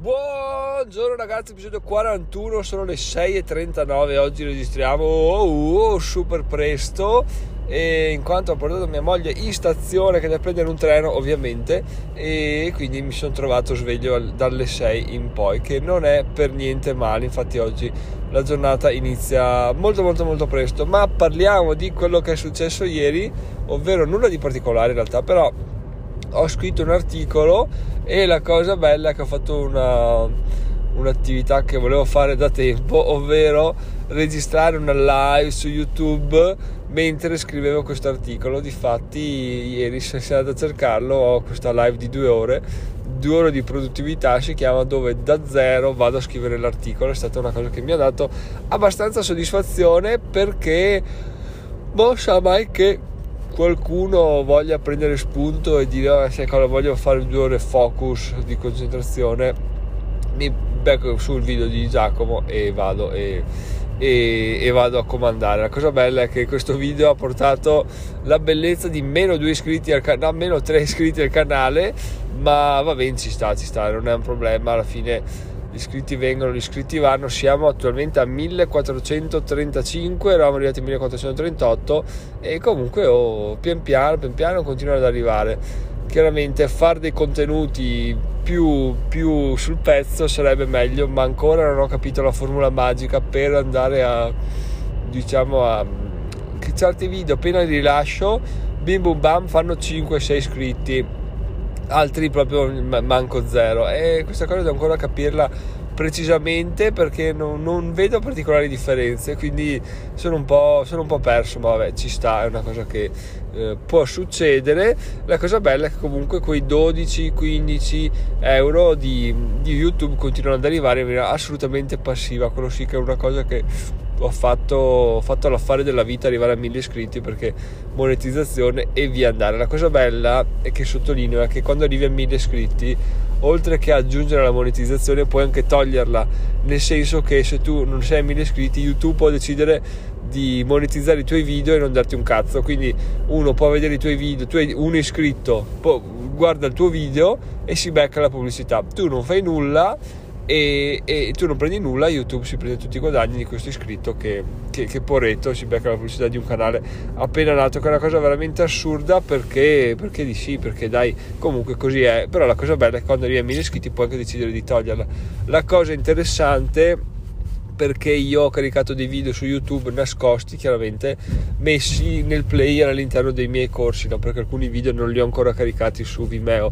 Buongiorno ragazzi, episodio 41, sono le 6.39, oggi registriamo oh, oh, super presto e in quanto ho portato mia moglie in stazione che deve prendere un treno ovviamente e quindi mi sono trovato sveglio dalle 6 in poi che non è per niente male, infatti oggi la giornata inizia molto molto molto presto ma parliamo di quello che è successo ieri ovvero nulla di particolare in realtà però ho scritto un articolo e la cosa bella è che ho fatto una, un'attività che volevo fare da tempo, ovvero registrare una live su YouTube mentre scrivevo questo articolo. Difatti, ieri, se sei andato a cercarlo, ho questa live di due ore. Due ore di produttività si chiama dove da zero vado a scrivere l'articolo. È stata una cosa che mi ha dato abbastanza soddisfazione perché, boh, sa mai che qualcuno voglia prendere spunto e dire oh, sai cosa voglio fare due ore focus di concentrazione mi becco sul video di Giacomo e vado e, e, e, vado a comandare. La cosa bella è che questo video ha portato la bellezza di meno 2 iscritti al canale no, meno 3 iscritti al canale ma va bene ci sta ci sta non è un problema alla fine gli iscritti vengono, gli iscritti vanno, siamo attualmente a 1435, eravamo arrivati a 1438 e comunque oh, pian piano, pian piano continuano ad arrivare. Chiaramente fare dei contenuti più, più sul pezzo sarebbe meglio, ma ancora non ho capito la formula magica per andare a, diciamo, a che certi video appena li rilascio, bim bum bam, fanno 5-6 iscritti altri proprio manco zero. E questa cosa devo ancora capirla precisamente perché non, non, vedo particolari differenze quindi sono un po', sono un po perso ma vabbè ci sta è una cosa che eh, può succedere. La cosa bella è che comunque quei 12-15 euro di, di youtube continuano ad arrivare in maniera assolutamente passiva quello sì che è una cosa che ho fatto, ho fatto l'affare della vita arrivare a 1000 iscritti perché monetizzazione e via andare. La cosa bella è che sottolineo è che quando arrivi a 1000 iscritti, oltre che aggiungere la monetizzazione, puoi anche toglierla, nel senso che se tu non sei a 1000 iscritti, YouTube può decidere di monetizzare i tuoi video e non darti un cazzo. Quindi uno può vedere i tuoi video, tu hai un iscritto, guarda il tuo video e si becca la pubblicità. Tu non fai nulla e, e, tu non prendi nulla, YouTube si prende tutti i guadagni di questo iscritto che, che, che poretto si becca la pubblicità di un canale appena nato, che è una cosa veramente assurda perché, perché di sì, perché dai, comunque così è, però la cosa bella è che quando arrivi a 1000 iscritti puoi anche decidere di toglierla. La cosa interessante perché io ho caricato dei video su YouTube nascosti, chiaramente messi nel player all'interno dei miei corsi, no? perché alcuni video non li ho ancora caricati su Vimeo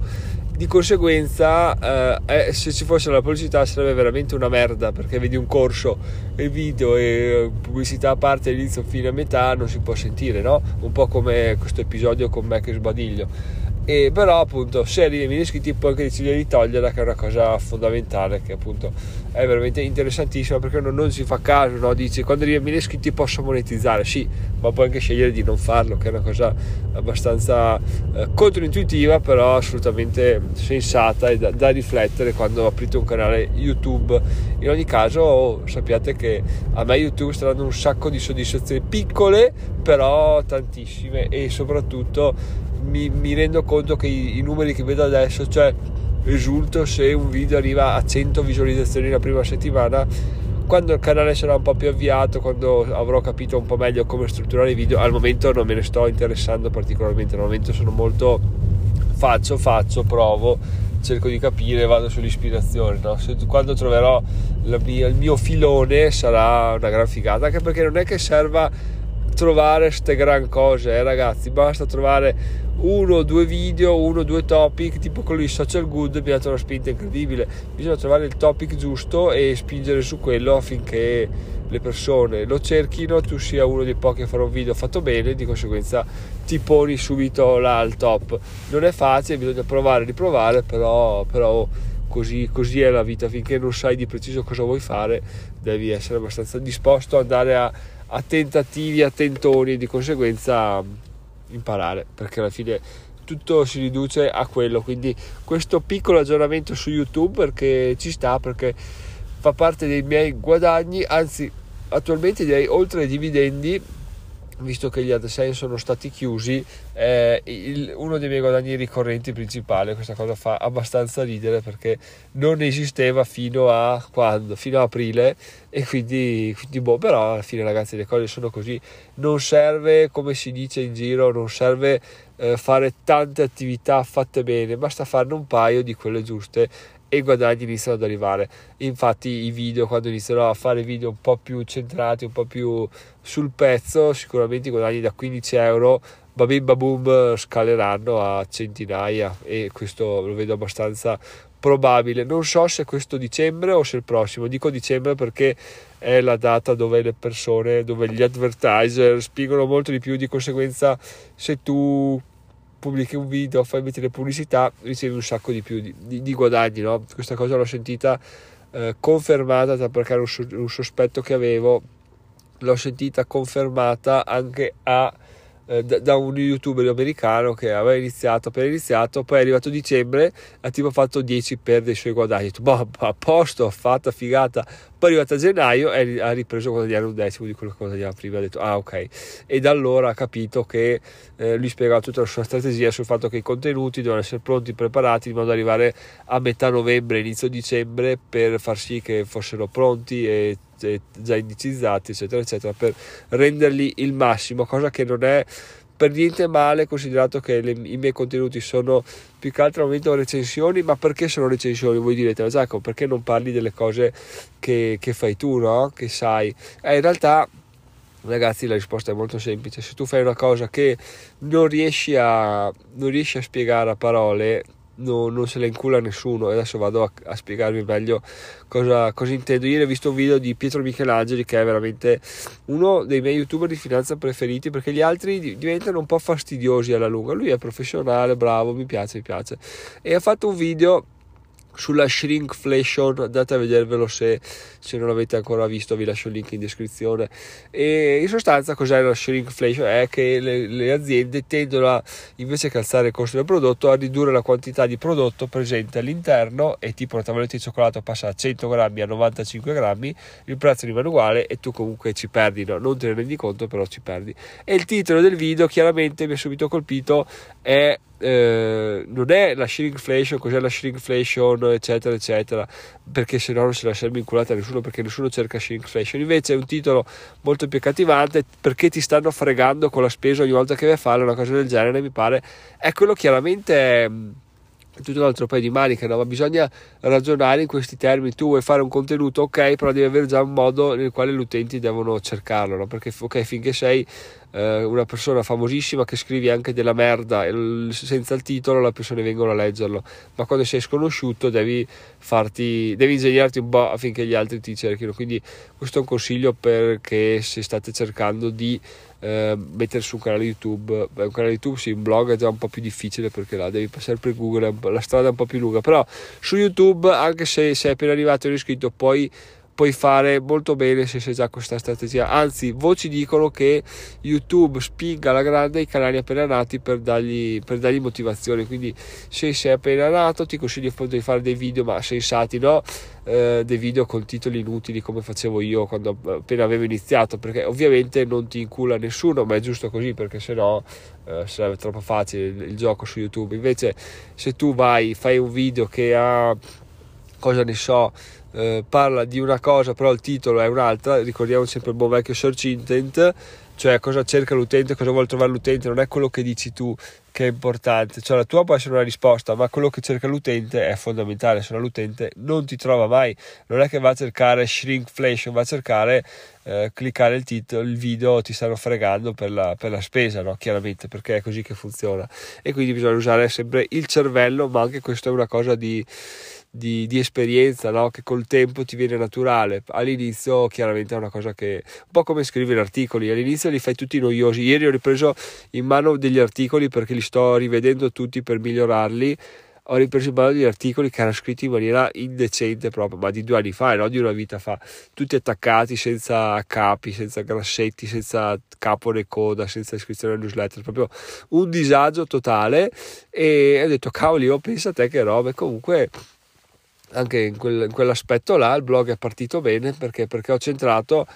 di conseguenza eh, eh, se ci fosse la pubblicità sarebbe veramente una merda perché vedi un corso e video e eh, pubblicità a parte all'inizio fino a metà non si può sentire no? un po' come questo episodio con me che sbadiglio e però appunto se miei iscritti puoi anche decidere di toglierla che è una cosa fondamentale che appunto è veramente interessantissima perché uno non si fa caso no? dice quando miei iscritti posso monetizzare sì ma puoi anche scegliere di non farlo che è una cosa abbastanza eh, controintuitiva però assolutamente sensata e da, da, riflettere quando aprite un canale YouTube in ogni caso sappiate che a me YouTube sta dando un sacco di soddisfazioni piccole però tantissime e soprattutto mi, mi rendo conto che i, i, numeri che vedo adesso, cioè risulto se un video arriva a 100 visualizzazioni la prima settimana, quando il canale sarà un po' più avviato, quando avrò capito un po' meglio come strutturare i video, al momento non me ne sto interessando particolarmente, al momento sono molto faccio, faccio, provo, cerco di capire, vado sull'ispirazione. No? Se, quando troverò mia, il mio filone sarà una gran figata, anche perché non è che serva trovare queste gran cose, eh, ragazzi. Basta trovare uno o due video, uno o due topic, tipo quello di social good, mi ha dato una spinta incredibile. Bisogna trovare il topic giusto e spingere su quello affinché le persone lo cerchino, tu sia uno dei pochi a fare un video fatto bene, di conseguenza ti poni subito là al top. Non è facile, bisogna provare e riprovare, però, però così, così, è la vita, finché non sai di preciso cosa vuoi fare, devi essere abbastanza disposto ad andare a, a tentativi, a tentoni e di conseguenza imparare perché alla fine tutto si riduce a quello. Quindi questo piccolo aggiornamento su youtube perché ci sta perché fa parte dei miei guadagni anzi attualmente direi oltre ai dividendi visto che gli AdSense sono stati chiusi, è il, uno dei miei guadagni ricorrenti principali. Questa cosa fa abbastanza ridere perché non esisteva fino a quando? Fino a aprile e quindi, quindi boh, però alla fine ragazzi le cose sono così. Non serve, come si dice in giro, non serve eh, fare tante attività fatte bene, basta farne un paio di quelle giuste e i guadagni iniziano ad arrivare. Infatti i video, quando inizierò a fare video un po' più centrati, un po' più sul pezzo, sicuramente i guadagni da 15 euro, babim babum, scaleranno a centinaia e questo lo vedo abbastanza probabile. Non so se questo dicembre o se il prossimo. Dico dicembre perché è la data dove le persone, dove gli advertiser spingono molto di più, di conseguenza se tu pubblichi un video, fai mettere pubblicità, ricevi un sacco di più di, di, di guadagni. No? Questa cosa l'ho sentita eh, confermata perché era un, un, sospetto che avevo, l'ho sentita confermata anche a, eh, da, da, un youtuber americano che aveva iniziato, appena iniziato, poi è arrivato dicembre, ha tipo fatto 10 per dei suoi guadagni. Detto, boh, a posto, fatta figata, poi è arrivato a gennaio e ha ripreso a guadagnare un decimo di quello che guadagnava prima. Ha detto, ah ok. E da allora ha capito che eh, lui spiegava tutta la sua strategia sul fatto che i contenuti devono essere pronti, preparati in modo da arrivare a metà novembre, inizio dicembre per far sì che fossero pronti e già indicizzati, eccetera, eccetera, per renderli il massimo, cosa che non è per niente male considerato che le, i miei contenuti sono più che altro al momento recensioni ma perché sono recensioni voi direte ma Giacomo perché non parli delle cose che, che fai tu no? che sai. Eh, in realtà ragazzi la risposta è molto semplice. Se tu fai una cosa che non riesci a, non riesci a spiegare a parole no, non se la incula nessuno e adesso vado a, a spiegarvi meglio cosa, cosa, intendo. Ieri ho visto un video di Pietro Michelangeli che è veramente uno dei miei youtuber di finanza preferiti perché gli altri diventano un po' fastidiosi alla lunga. Lui è professionale, bravo, mi piace, mi piace. E ha fatto un video sulla shrinkflation andate a vedervelo se, se, non l'avete ancora visto vi lascio il link in descrizione. E in sostanza cos'è la shrinkflation è che le, le aziende tendono a invece che alzare il costo del prodotto a ridurre la quantità di prodotto presente all'interno e tipo la tavoletta di cioccolato passa da 100 grammi a 95 grammi il prezzo rimane uguale e tu comunque ci perdi no? non te ne rendi conto però ci perdi. E il titolo del video chiaramente mi ha subito colpito è eh, non è la shrinkflation, cos'è la shrinkflation, eccetera, eccetera, perché se no non si lascerebbe inculata a nessuno, perché nessuno cerca shrinkflation. Invece è un titolo molto più accattivante perché ti stanno fregando con la spesa ogni volta che vai a fare una cosa del genere, mi pare. È quello chiaramente tutto un altro paio di maniche, no? ma bisogna ragionare in questi termini. Tu vuoi fare un contenuto, ok, però devi avere già un modo nel quale gli utenti devono cercarlo, no? perché ok, finché sei eh, una persona famosissima che scrivi anche della merda senza il titolo, le persone vengono a leggerlo, ma quando sei sconosciuto devi farti, devi ingegnarti un po' affinché gli altri ti cerchino. Quindi questo è un consiglio perché se state cercando di eh, mettere su un canale YouTube. Beh, un canale YouTube, sì, un blog è già un po' più difficile perché là devi passare per Google, la strada è un po' più lunga. Però su YouTube, anche se sei appena arrivato e iscritto, poi puoi fare molto bene se sei già questa strategia. Anzi, voci dicono che YouTube spinga alla grande i canali appena nati per dargli, per dargli motivazione. Quindi, se sei appena nato, ti consiglio appunto di fare dei video ma sensati, no? Eh, dei video con titoli inutili come facevo io quando appena avevo iniziato. Perché ovviamente non ti incula nessuno, ma è giusto così perché sennò eh, sarebbe troppo facile il, il gioco su YouTube. Invece, se tu vai, fai un video che ha cosa ne so eh, parla di una cosa però il titolo è un'altra ricordiamo sempre il buon vecchio search intent cioè cosa cerca l'utente, cosa vuole trovare l'utente, non è quello che dici tu che è importante, cioè la tua può essere una risposta, ma quello che cerca l'utente è fondamentale, se no l'utente non ti trova mai, non è che va a cercare shrinkflation, va a cercare eh, cliccare il titolo, il video ti stanno fregando per la, per la spesa, no? chiaramente, perché è così che funziona. E quindi bisogna usare sempre il cervello, ma anche questa è una cosa di di, di esperienza no? che col tempo ti viene naturale. All'inizio chiaramente è una cosa che un po' come scrivere articoli, all'inizio li fai tutti noiosi. Ieri ho ripreso in mano degli articoli perché li sto rivedendo tutti per migliorarli ho ripreso in mano degli articoli che erano scritti in maniera indecente proprio, ma di due anni fa, non di una vita fa, tutti attaccati senza capi, senza grassetti, senza capo né coda, senza iscrizione al newsletter, proprio un disagio totale e ho detto cavoli, io penso a te che robe, comunque anche in, quel, in, quell'aspetto là il blog è partito bene perché, perché ho centrato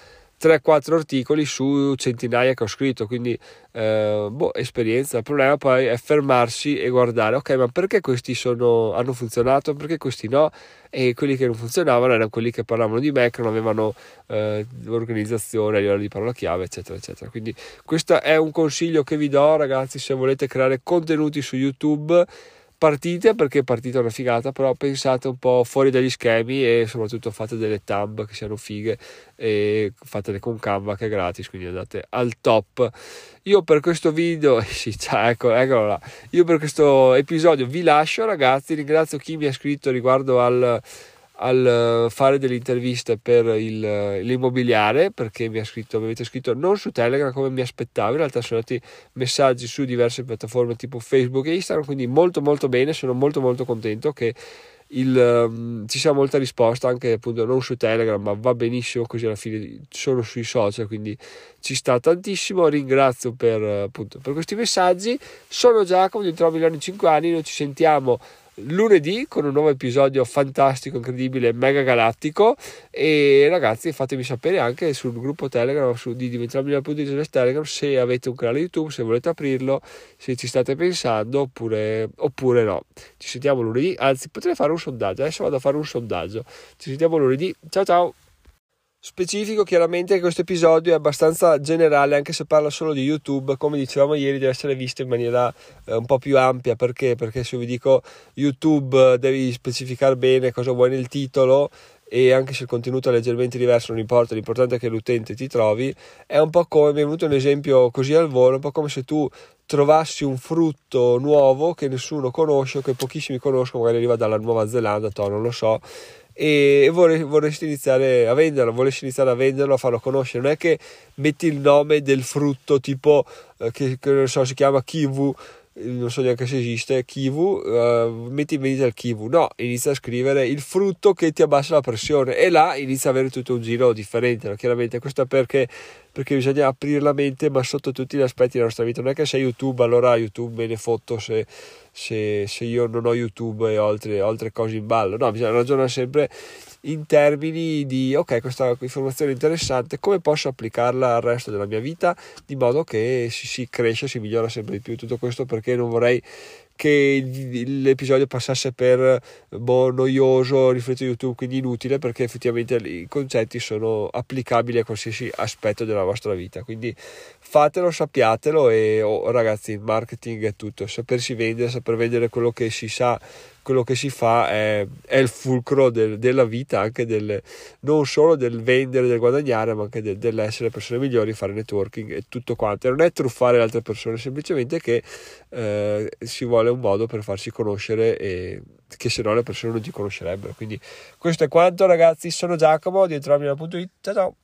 3-4 articoli su centinaia che ho scritto, quindi eh, boh, esperienza. Il problema poi è fermarsi e guardare, ok, ma perché questi sono, hanno funzionato, perché questi no? E quelli che non funzionavano erano quelli che parlavano di me, che non avevano eh, l'organizzazione a livello di parola chiave, eccetera, eccetera. Quindi questo è un consiglio che vi do, ragazzi, se volete creare contenuti su YouTube partite perché partita è una figata, però pensate un po' fuori dagli schemi e soprattutto fate delle tab che siano fighe e fatele con Canva che è gratis, quindi andate al top. Io per questo video, sì, ciao, ecco, eccolo là. Io per questo episodio vi lascio, ragazzi. Ringrazio chi mi ha scritto riguardo al al fare delle interviste per il, l'immobiliare perché mi, ha scritto, mi avete scritto non su Telegram come mi aspettavo in realtà sono andati messaggi su diverse piattaforme tipo Facebook e Instagram quindi molto molto bene sono molto molto contento che il, um, ci sia molta risposta anche appunto non su Telegram ma va benissimo così alla fine sono sui social quindi ci sta tantissimo. Ringrazio per, appunto, per questi messaggi. Sono Giacomo di Trovi Milano in 5 anni noi ci sentiamo lunedì con un nuovo episodio fantastico, incredibile, mega galattico e ragazzi fatemi sapere anche sul gruppo Telegram su di diventarmi.it Telegram se avete un canale YouTube, se volete aprirlo, se ci state pensando oppure, oppure no. Ci sentiamo lunedì, anzi potrei fare un sondaggio, adesso vado a fare un sondaggio. Ci sentiamo lunedì, ciao ciao! Specifico chiaramente che questo episodio è abbastanza generale, anche se parla solo di YouTube, come dicevamo ieri, deve essere visto in maniera eh, un po' più ampia. Perché? Perché se vi dico YouTube devi specificare bene cosa vuoi nel titolo e anche se il contenuto è leggermente diverso non importa, l'importante è che l'utente ti trovi. È un po' come, mi è venuto un esempio così al volo, un po' come se tu trovassi un frutto nuovo che nessuno conosce o che pochissimi conoscono, magari arriva dalla Nuova Zelanda, to, non lo so e vorresti iniziare a venderlo, vorresti iniziare a venderlo, a farlo conoscere. Non è che metti il nome del frutto tipo eh, che, che non so, si chiama kivu, non so neanche se esiste, kivu, uh, metti in vendita il kivu. No, inizia a scrivere il frutto che ti abbassa la pressione e là inizia a avere tutto un giro differente. No? Chiaramente questo perché perché bisogna aprire la mente ma sotto tutti gli aspetti della nostra vita non è che sei youtube allora youtube me ne fotto se, se, se io non ho youtube e ho altre, altre, cose in ballo. No bisogna ragionare sempre in termini di ok questa informazione è interessante come posso applicarla al resto della mia vita di modo che si, si cresce si migliora sempre di più tutto questo perché non vorrei che l'episodio passasse per boh, noioso, rifletto YouTube, quindi inutile perché effettivamente i concetti sono applicabili a qualsiasi aspetto della vostra vita. Quindi fatelo, sappiatelo e oh, ragazzi, il marketing è tutto, sapersi vendere, saper vendere quello che si sa quello che si fa è, è il fulcro del, della vita, anche del, non solo del vendere, del guadagnare, ma anche del, dell'essere persone migliori, fare networking e tutto quanto. E non è truffare le altre persone, semplicemente che eh, si vuole un modo per farsi conoscere e che se no le persone non ti conoscerebbero. Quindi questo è quanto ragazzi, sono Giacomo di entrarmi.it, ciao ciao!